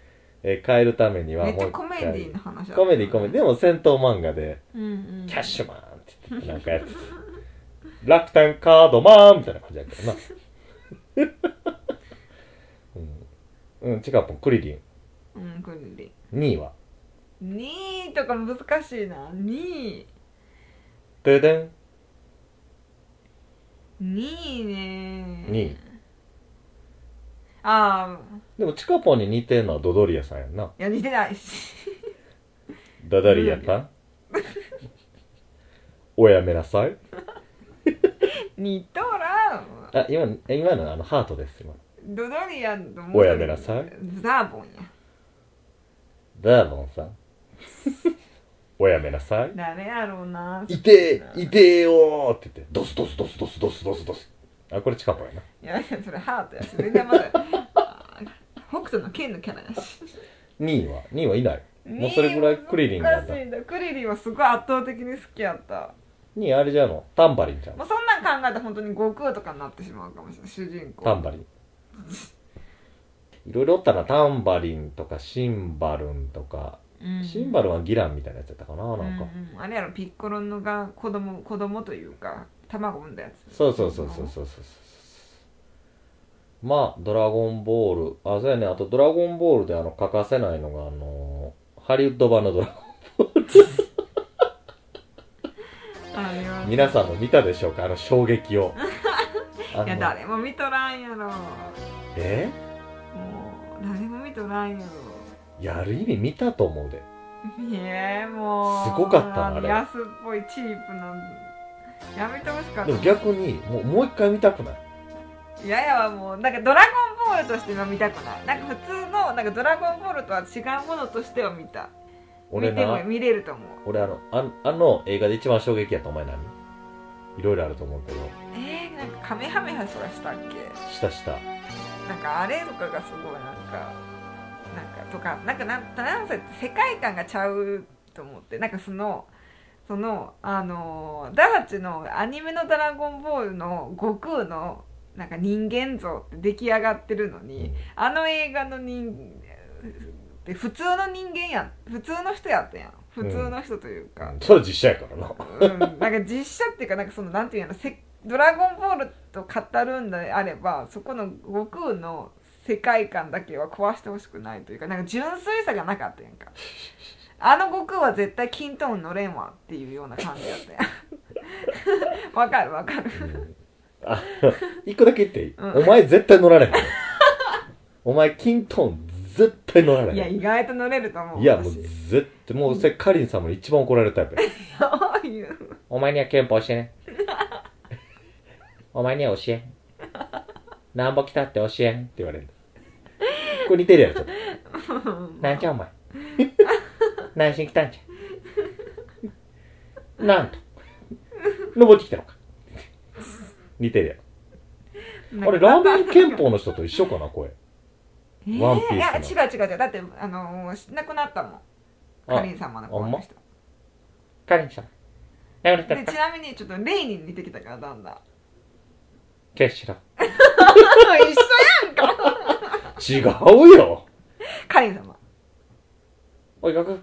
えー帰るためにはもうコメディの話だコメディコメディ。でも戦闘漫画でうんうん。キャッシュマンって言ってなんかやってた。楽天カードマンみたいな感じやけどな。<laughs> うん、うん、チカポンクリリン。うんクリリ2位は？ン2位とか難しいな。2位ででん。2位ね。2位。ああでもチカポンに似てんのはドドリアさんやんな。いや似てない。しドドリアさん。<laughs> おやめなさい。似とらんあ今今のあのハートです今。ドドリアンともおやめなさい。ザーボンや。ダーボンさんおやめなさい。誰やろうな。痛え痛えよーって言ってドスドスドスドスドスドスドス。あこれチカポンやな。いやそれハートやし全然まだあー北斗の剣のキャラやし。2位は2位はいない。もうそれぐらいクリリンなんだ。難しいんだ。クリリンはすごい圧倒的に好きやった。2位あれじゃの？タンバリンちゃんもうそんなん考えたら本当に悟空とかになってしまうかもしれない主人公。タンバリン。<laughs> いろいろおったな。タンバリンとかシンバルンとか、うん。シンバルンはギランみたいなやつやったかななんか、うん。うんあれやろピッコロのが子供子供というか卵産んだやつ。そうそうそうそうそうそうまあドラゴンボール。あそうやね。あとドラゴンボールであの欠かせないのがあのハリウッド版のドラゴンあれは。皆さんも見たでしょうか？あの衝撃を。いや誰も見とらんやろ。もえう誰も見とらんやろ。いやある意味見たと思うで。いえもう。すごかったなあれ安っぽいチープなやめてほしかった。でも逆にもうもう一回見たくない？いやいやもうなんかドラゴンボールとしては見たくない。なんか普通のなんかドラゴンボールとは違うものとしては見た。俺見てもな見れると思う。俺あのああの映画で一番衝撃やとお前何いろいろあると思うけど。えー、なんかカメハメハとかしたっけ？したした。なんかあれとかがすごいなんかとかなんかなんなんせ世界観がちゃうと思ってなんかそのそのあのーダーチのアニメの「ドラゴンボール」の悟空のなんか人間像って出来上がってるのに、うんあの映画の人で普通の人間やん。普通の人やったやん。普通の人というか、それは実写やからな。うん、なんか実写っていうかなんかそのなんていうのせドラゴンボールと語るんであればそこの悟空の世界観だけは壊してほしくないというかなんか純粋さがなかったやんか。あの悟空は絶対キントーン乗れんわっていうような感じだったやん。<laughs> わかるわかる。あ一個だけ言っていい、うん。お前絶対乗られへん。お前キントーン絶対乗られいやへん意外と乗れると思う。いやもう私絶対もうそれカリンさんも一番怒られるタイプお前には憲法教えね。お前には教え。んなんぼ来たって教えんって言われる。これ似てるやろちょっと。なんじゃお前。何しに来たんじゃ。なんと。登ってきたのか。似てるやろ。あれラーメン憲法の人と一緒かな声えーワンピースの。いや違う違う違う。だってあのー、亡くなったもん。あカリン様の声の人。カリンさんなくなったでちなみにちょっとレイに似てきたからだんだん。ケシロ一緒やんか。違うよ。カリン様。おいガク。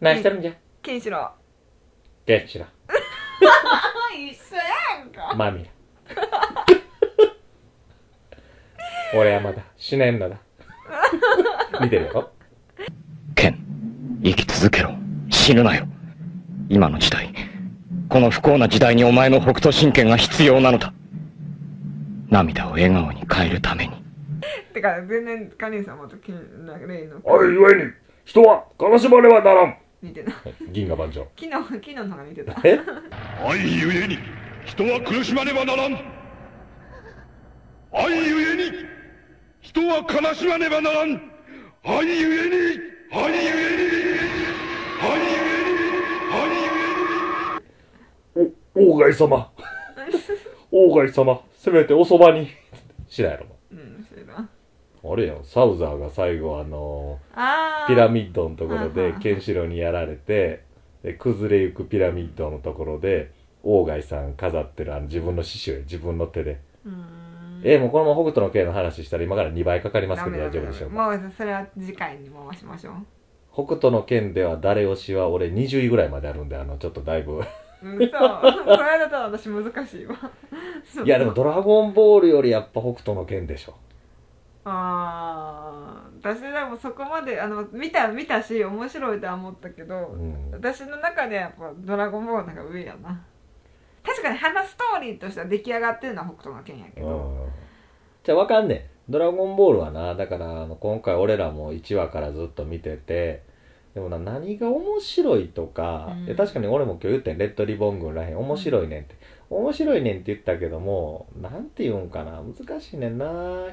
何してるんじゃ。ケンシロウケシロ一緒やんか。マミラ俺はまだ死ねんのだ。見てるよ。ケン、生き続けろ。死ぬなよ。今の時代、この不幸な時代にお前の北斗神拳が必要なのだ。涙を笑顔に変えるために。てか全然カニさんもときな例のあいゆえに、人は悲しまねばならん。似てない銀河万丈昨日昨日の方が似てたえ？愛ゆえに、人は苦しまねばならん。愛ゆえに、人は悲しまねばならん。愛ゆえに、愛ゆえに、愛ゆえに、愛ゆえに。お、王外様。<laughs> 王外様、せめておそばに。知らんやろうん知らんあれやんサウザーが最後あのあー。ピラミッドのところでケンシロウにやられてで崩れゆくピラミッドのところで王外さん飾ってるあの自分の刺繍や自分の手で。うーん。えもうこのまま北斗の拳の話したら今から2倍かかりますけど大丈夫でしょうか？もうそれは次回に回しましょう。北斗の拳では誰推しは俺20位ぐらいまであるんであのちょっとだいぶうんそう。それだったら私難しいわ。<laughs> いやでもドラゴンボールよりやっぱ北斗の拳でしょ。ああ私でもそこまであの見た見たし面白いとは思ったけど、うん。私の中でやっぱ「ドラゴンボール」の方が上やな。確かに話ストーリーとしては出来上がってるのは北斗の拳やけど、うん。じゃあわかんねえ。ドラゴンボールはなだからあの今回俺らも1話からずっと見ててでもな何が面白いとか、うん。で確かに俺も今日言ったんレッドリボン軍らへん。面白いねんって、面白いねんって言ったけどもなんて言うんかな難しいねんな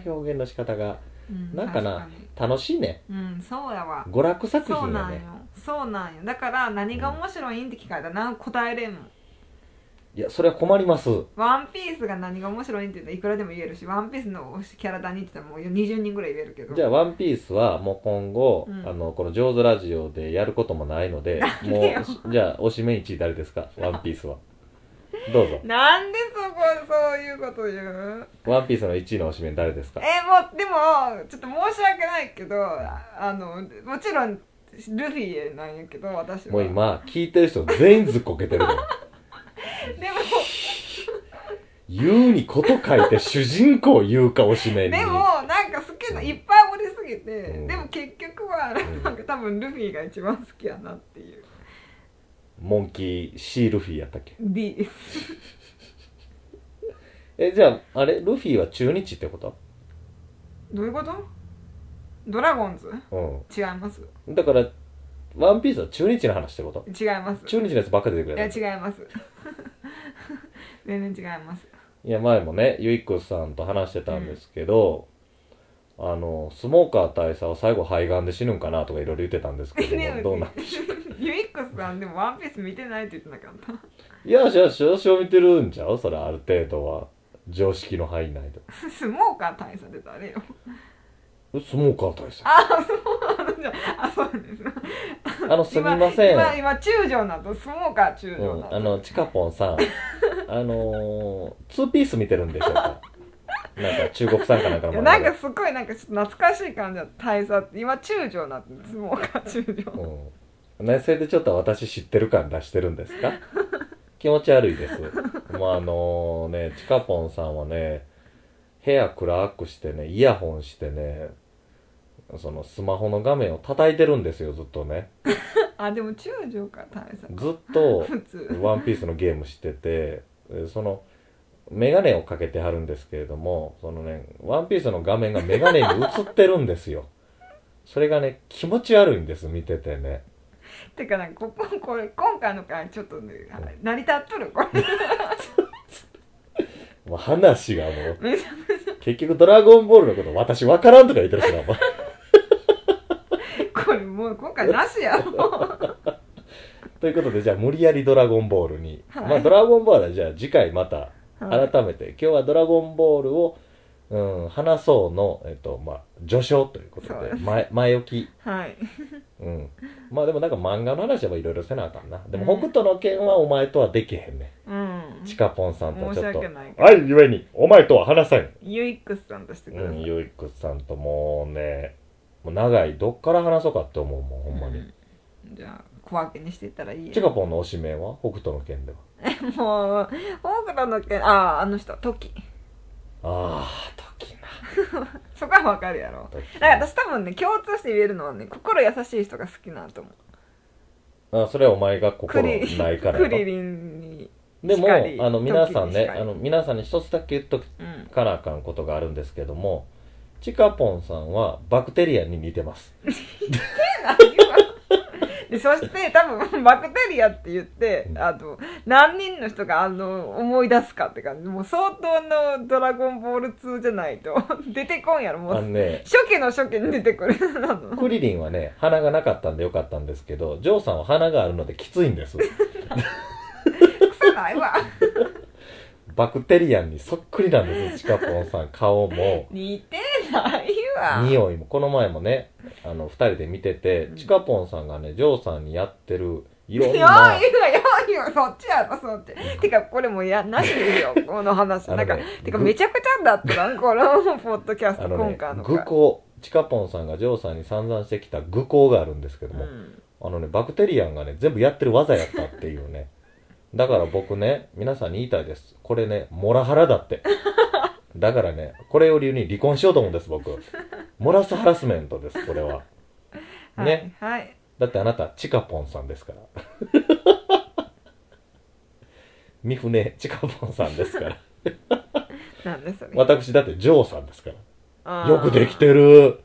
表現の仕方が。うんなんかな楽しいねうんそうやわ。ん娯楽作そうなんよ。品やねそうなんよ。だから何が面白いんって聞かれたら何も答えれんもんいやそれは困ります。ワンピースが何が面白いんって言ったらいくらでも言えるしワンピースの推しキャラだにって言ったらもう20人ぐらい言えるけど。じゃあ、ワンピースはもう今後、うん。あの、この上手ラジオでやることもないので、なんもでよ。う、じゃあ、推しメン1位誰ですか？ワンピースは。どうぞ。なんでそこそういうこと言う？ワンピースの1位の推しメン誰ですか？えもうでもちょっと申し訳ないけどああのもちろんルフィなんやけど私は。もう今、聞いてる人全員ずっこけてるのよ。<laughs> でも言うにこと書いて主人公言うか推しメンに。でもなんか好きな、いっぱいおりすぎて、うん。でも結局はなんか多分ルフィが一番好きやなっていう。モンキー、シールフィやったっけ？D <laughs> え、じゃあ、あれ？ルフィは中日ってこと？どういうこと？ドラゴンズ？う違います。ん。だから、ワンピースは中日の話ってこと？違います中日のやつばっか出てくいや違います <laughs> 全然違いますいや、前もね、ユイックスさんと話してたんですけど、あの、スモーカー大佐は最後肺がんで死ぬんかなとかいろいろ言ってたんですけど <laughs> も、どうなんでしょユイックスさんでもワンピース見てないって言ってなかった？う。いや、じゃあ少々見てるんちゃう？それある程度は。常識の範囲内で。<laughs> スモーカー大佐出たあれよ？えスモーカー大佐。あそうあそうですあの、すみません。今今中将なとスモーカー中将なうん、あの、チカポンさん、<laughs> あのー、ツーピース見てるんでしょうか？なんか中国産かなんかの。なんかすごいなんかちょっと懐かしい感じだ大佐って今中将なってスモーカー中将うん。ね、それでちょっと私知ってる感出してるんですか？<laughs> 気持ち悪いです。もうあのね、チカポンさんはね、部屋暗くしてね、イヤホンしてね、そのスマホの画面を叩いてるんですよ、ずっとね。<laughs> あでも中将か大佐ずっと、ワンピースのゲームしてて、えその、メガネをかけてはるんですけれども、そのね、ワンピースの画面がメガネに映ってるんですよ。<laughs> それがね、気持ち悪いんです、見ててね。てかなんかこここれ今回の回ちょっとね成り立っとるこれ <laughs> もう話がもう、結局ドラゴンボールのこと私わからんとか言ってるしな、お前。これもう今回なしやろ <laughs> ということで、じゃあ無理やりドラゴンボールに。はいまあドラゴンボールはじゃあ次回またはい改めて、今日はドラゴンボールを、うん、話そうの、えっと、まあ、序章ということで、そうです前、前置き。はいうん。まあでもなんか漫画の話はいろいろせなあかんな。でもうん北斗の拳はお前とはできへんね。うんチカポンさんと申しちょっと。訳ないはい、ゆえに、お前とは話せん。ユイックスさんとしてください、うん、ユイックスさんともうね、もう長い、どっから話そうかって思うもん、ほんまに。じゃあ小分けにしていったらいいやチカポンの推しメンは？北斗の拳では。もう北斗の拳あああの人トキ。ああ、時な。<laughs> そこはわかるやろ。だから私多分ね共通して言えるのはね心優しい人が好きなと思う。あそれはお前が心ないからクリリンにでもあの皆さんねあの皆さんに一つだけ言っとうんかなあかんことがあるんですけどもチカポンさんはバクテリアに似てます。でそして多分バクテリアって言ってあと何人の人があの思い出すかって感じ。もう相当の「ドラゴンボール2」じゃないと <laughs> 出てこんやろ。もうね。初期の初期に出てくるなの。クリリンはね鼻がなかったんでよかったんですけどジョーさんは鼻があるのできついんです。<laughs> 臭ないわ <laughs> バクテリアンにそっくりなんですチカポンさん顔も。似てないわ。匂いもこの前もねあの2人で見てて、チカポンさんがねジョーさんにやってる <laughs> いろんないやいやいやそっちやろそっちてかこれもうやなしでいいよこの話、なんかてかめちゃくちゃだったなこのポッドキャスト今回の愚行チカポンさんがジョーさんに散々してきた愚行があるんですけども、うんあのねバクテリアンがね全部やってる技やったっていうねだから僕ね皆さんに言いたいです。これねモラハラだって。<laughs> だからねこれを理由に離婚しようと思うんです僕。モラスハラスメントですこれは。ね、<laughs> はい、はい。だってあなたチカポンさんですから。<laughs> 三船チカポンさんですから。なんでそれ。私だってジョーさんですから。よくできてる。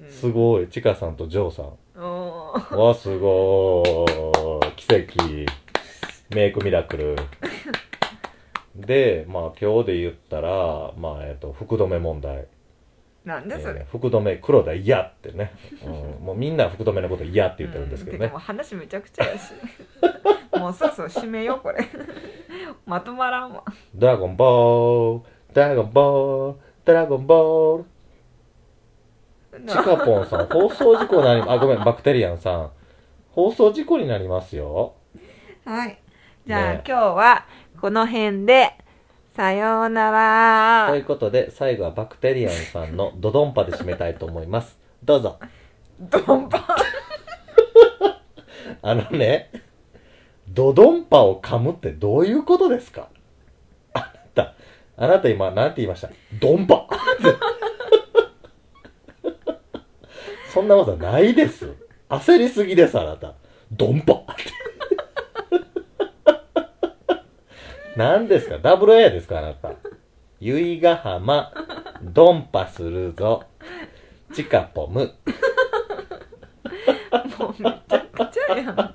うん。すごい。チカさんとジョーさん。おー。わすごーい。奇跡メイクミラクルでまあ今日で言ったらまあえっ、と福留問題、なんでそれ、えー福留黒田嫌ってね、うん、もうみんな福留のこと嫌って言ってるんですけどね。うてかもう話めちゃくちゃやし。<laughs> もうそろそろ締めようこれ。<laughs> まとまらんわ。ドラゴンボールドラゴンボールドラゴンボールチカポンさん放送事故になりあごめんバクテリアンさん。放送事故になりますよ。はいじゃあ、ね今日はこの辺でさようならということで、最後はバクテリアンさんの <laughs> ドドンパで締めたいと思います。どうぞ。ドンパ <laughs> あのね、ドドンパを噛むってどういうことですか？<laughs> あなた、あなた今、なんて言いました？ドンパそんな技ないです。焦りすぎです、あなた。ドンパ何ですか？ダブルエアですか？あなた。由比ヶ浜、ドンパするぞ。チカポム。もうめちゃくちゃやんか。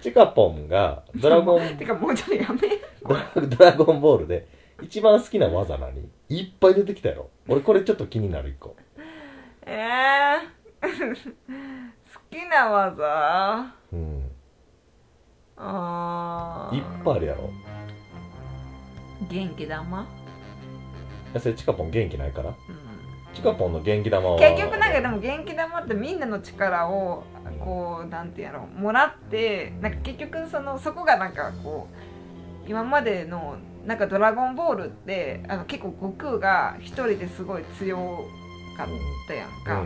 チカポンがドラゴンてかもうちょっとやめ。ドラドラゴンボールで一番好きな技何？いっぱい出てきたやろ。俺これちょっと気になる一個。えー、<laughs> 好きな技。うん。あー。いっぱいあるやろ元気玉、いやそれチカポン元気ないから。うん。チカポンの元気玉は。結局なんかでも元気玉ってみんなの力をこうなんていうの？もらってなんか結局そのそこがなんかこう今までのなんか「ドラゴンボール」ってあの結構悟空が一人ですごい強かったやんか、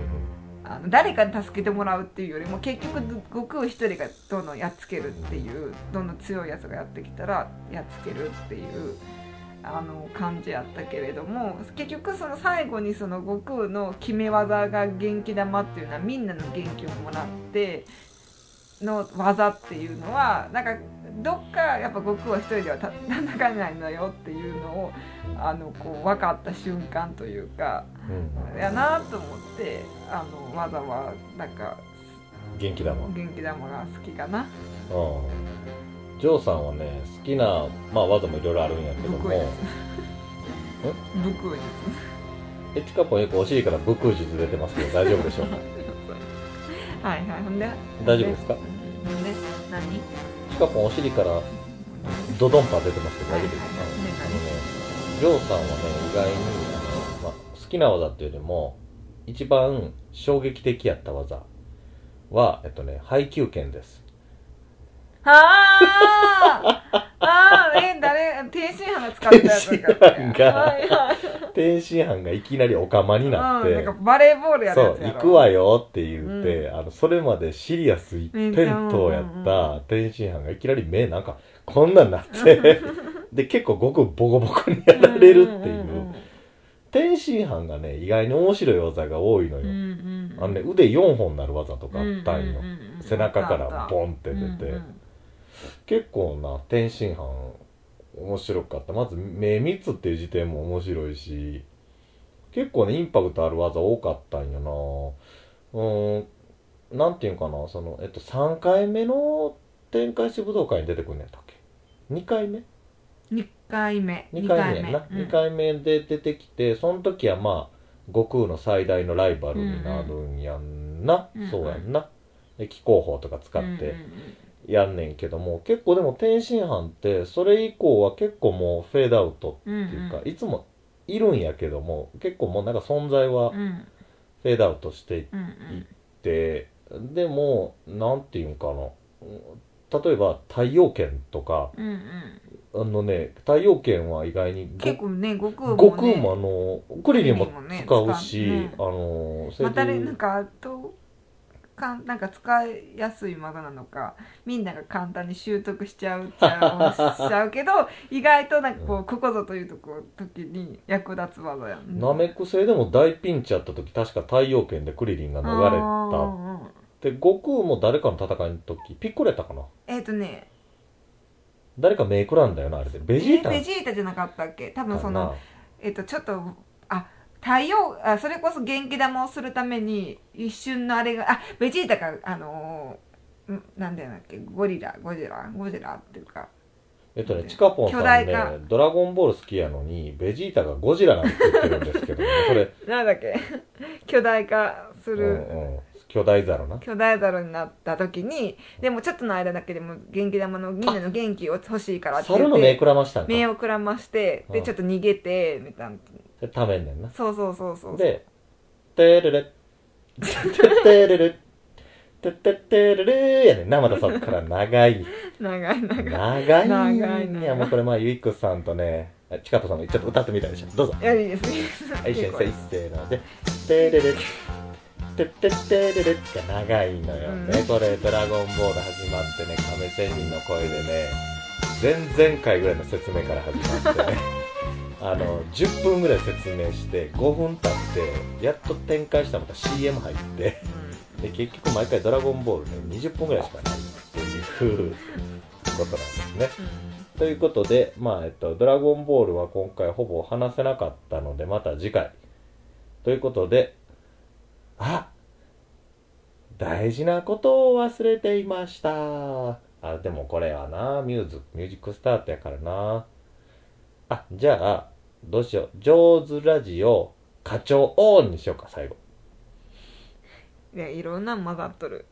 あの誰かに助けてもらうっていうよりも結局悟空一人がどんどんやっつけるっていうどんどん強いやつがやってきたらやっつけるっていうあの感じやったけれども結局その最後にその悟空の決め技が元気玉っていうのはみんなの元気をもらっての技っていうのはなんかどっかやっぱ悟空は一人ではた <laughs> 戦えないのよっていうのをあのこう分かった瞬間というかうん、うんやなと思ってあの技はなんか元気玉。うん元気玉が好きかなジョーさんはね好きな、まあ、技もいろいろあるんやけども。ぶくえ？チカポンよくお尻から武空術出てますけど大丈夫でしょうか？<laughs> はいはい。ほんで？大丈夫ですか？ほんで？何？チカポンお尻からドドンパ出てますけど大丈夫ですか、はい。ジョーさんはね意外にあの、まあ、好きな技っていうよりも一番衝撃的やった技はえっとね配給剣ですあー。あーえ誰天津飯が使ってたやつだか。ら天津飯がはいはい。天津飯がいきなりオカマになって、うん、なんかバレーボールやるそうやつやろ。行くわよって言って、うあのそれまでシリアス一辺倒やった天津飯がいきなり目なんかこんなんなって。<laughs> で結構ごくボコボコにやられるっていう。天津飯がね意外に面白い技が多いのよ、うんうんあのね腕4本になる技とかあったんよ、うんうんうん背中からボンって出て、うんうん結構な天津飯面白かった。まず目3つっていう時点も面白いし結構ねインパクトある技多かったんよな。うーんなんていうんかなそのえっと3回目の天開始武道会に出てくるんやったっけ？2回目？2回目。2回目やんな、うん。2回目で出てきてその時はまあ悟空の最大のライバルになるんやんな、うん。うん。そうやんな。で気候法とか使って。うんうんうんやんねんけども、結構でも天津飯ってそれ以降は結構もうフェードアウトうんっていうか、うんいつもいるんやけども結構もうなんか存在はうん。フェードアウトしていっうんうんて、でもなんていうんかな。うん例えば太陽圏とかうんうん。あのね太陽圏は意外にご結構ね悟空も、ね、悟空もあのクリリンも使うし、ねあのまたなんかとかんなんか使いやすい技なのかみんなが簡単に習得しちゃうっちゃうしちゃうけど <laughs> 意外となんかこうここぞというとこ時に役立つ技やんナメック星でも大ピンチやった時確か太陽圏でクリリンが逃れあたで悟空も誰かの戦いの時ピッコレたかな？ーえっ、とね。誰かメイクラんだよなあれで。ベジータ。えベジータじゃなかったっけ？多分そかのえっ、とちょっとあ太陽あそれこそ元気玉をするために一瞬のあれがあベジータがあのーんなんだよなっけゴリラゴジラゴジラっていうか。えっとねチカポンさんねドラゴンボール好きやのにベジータがゴジラなんて言ってるんですけどね <laughs> それ、なんだっけ？<laughs> 巨大化すうんる、うん、巨大ザルな。巨大ザルになった時にでもちょっとの間だけでも元気玉のみんなの元気を欲しいからって言猿の目くってらましたんか？目をくらましてうん。でちょっと逃げてみたいなでためんねんな。そうそうそうそう。で「てるれ」「ててるれ」「てててるれ」やねんなまたそっから長い。<laughs> 長い長い。長い長いい長い。やもうこれまあユイックスさんとねあチカポさんもちょっと歌ってみたいでしょ。どうぞ。いやいいです。いいですはい、一緒に結構せーの。で、てれれ、てってってれれって長いのよね。うん。これ、ドラゴンボール始まってね、亀仙人の声でね、前々回ぐらいの説明から始まってね、あの、10分ぐらい説明して、5分経って、やっと展開したまた CM 入って、で、結局毎回ドラゴンボールね、20分ぐらいしかないっていうことなんですね。ということで、まあ、えっと、ドラゴンボールは今回ほぼ話せなかったので、また次回。ということで、あ大事なことを忘れていました。あ、でもこれはな、ミューズ、ミュージックスタートやからな。あ、じゃあ、どうしよう。上手ラジオ、課長オンにしようか、最後。いやいろんなの混ざっとる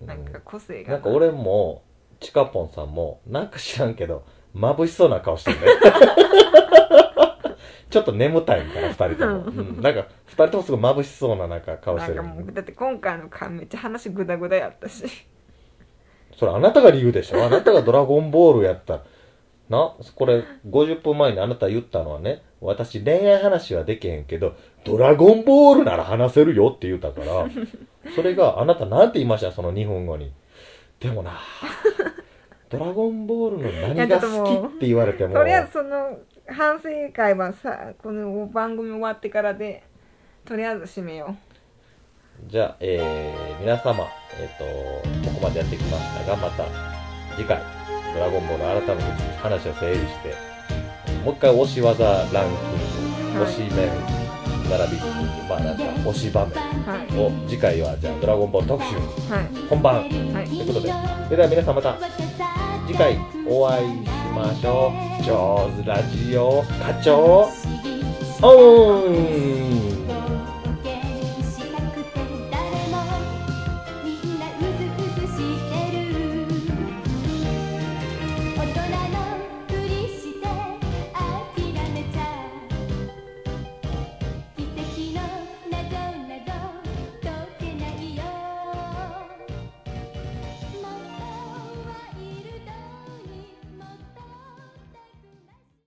うんなんか個性がなんか俺も、チカポンさんも、なんか知らんけど、眩しそうな顔してるね。<laughs> ちょっと眠たいんかな、二人とも。うん、なんか、二人ともすごい眩しそうななんか顔してる。なんかもうだって今回の回めっちゃ話グダグダやったしそれあなたが理由でしょ？あなたがドラゴンボールやった。な、これ50分前にあなた言ったのはね、私恋愛話はできへんけど、ドラゴンボールなら話せるよって言ったから、<laughs> それがあなたなんて言いました？その2分後に。でもな、<laughs> ドラゴンボールの何が好きって言われても、とりあえずその反省会はさこの番組終わってからでとりあえず締めよじゃあ、えー、皆様、えっ、と、ここまでやってきましたが、また次回、ドラゴンボール改めて話を整理して、もう一回推し技ランキング、はい推し面、並びに、まあなんか推し場面うはいを次回はじゃあドラゴンボール特集はい。本番。はい。ということで、それでは皆さんまた次回お会いしましょう。上手ラジオ課長オン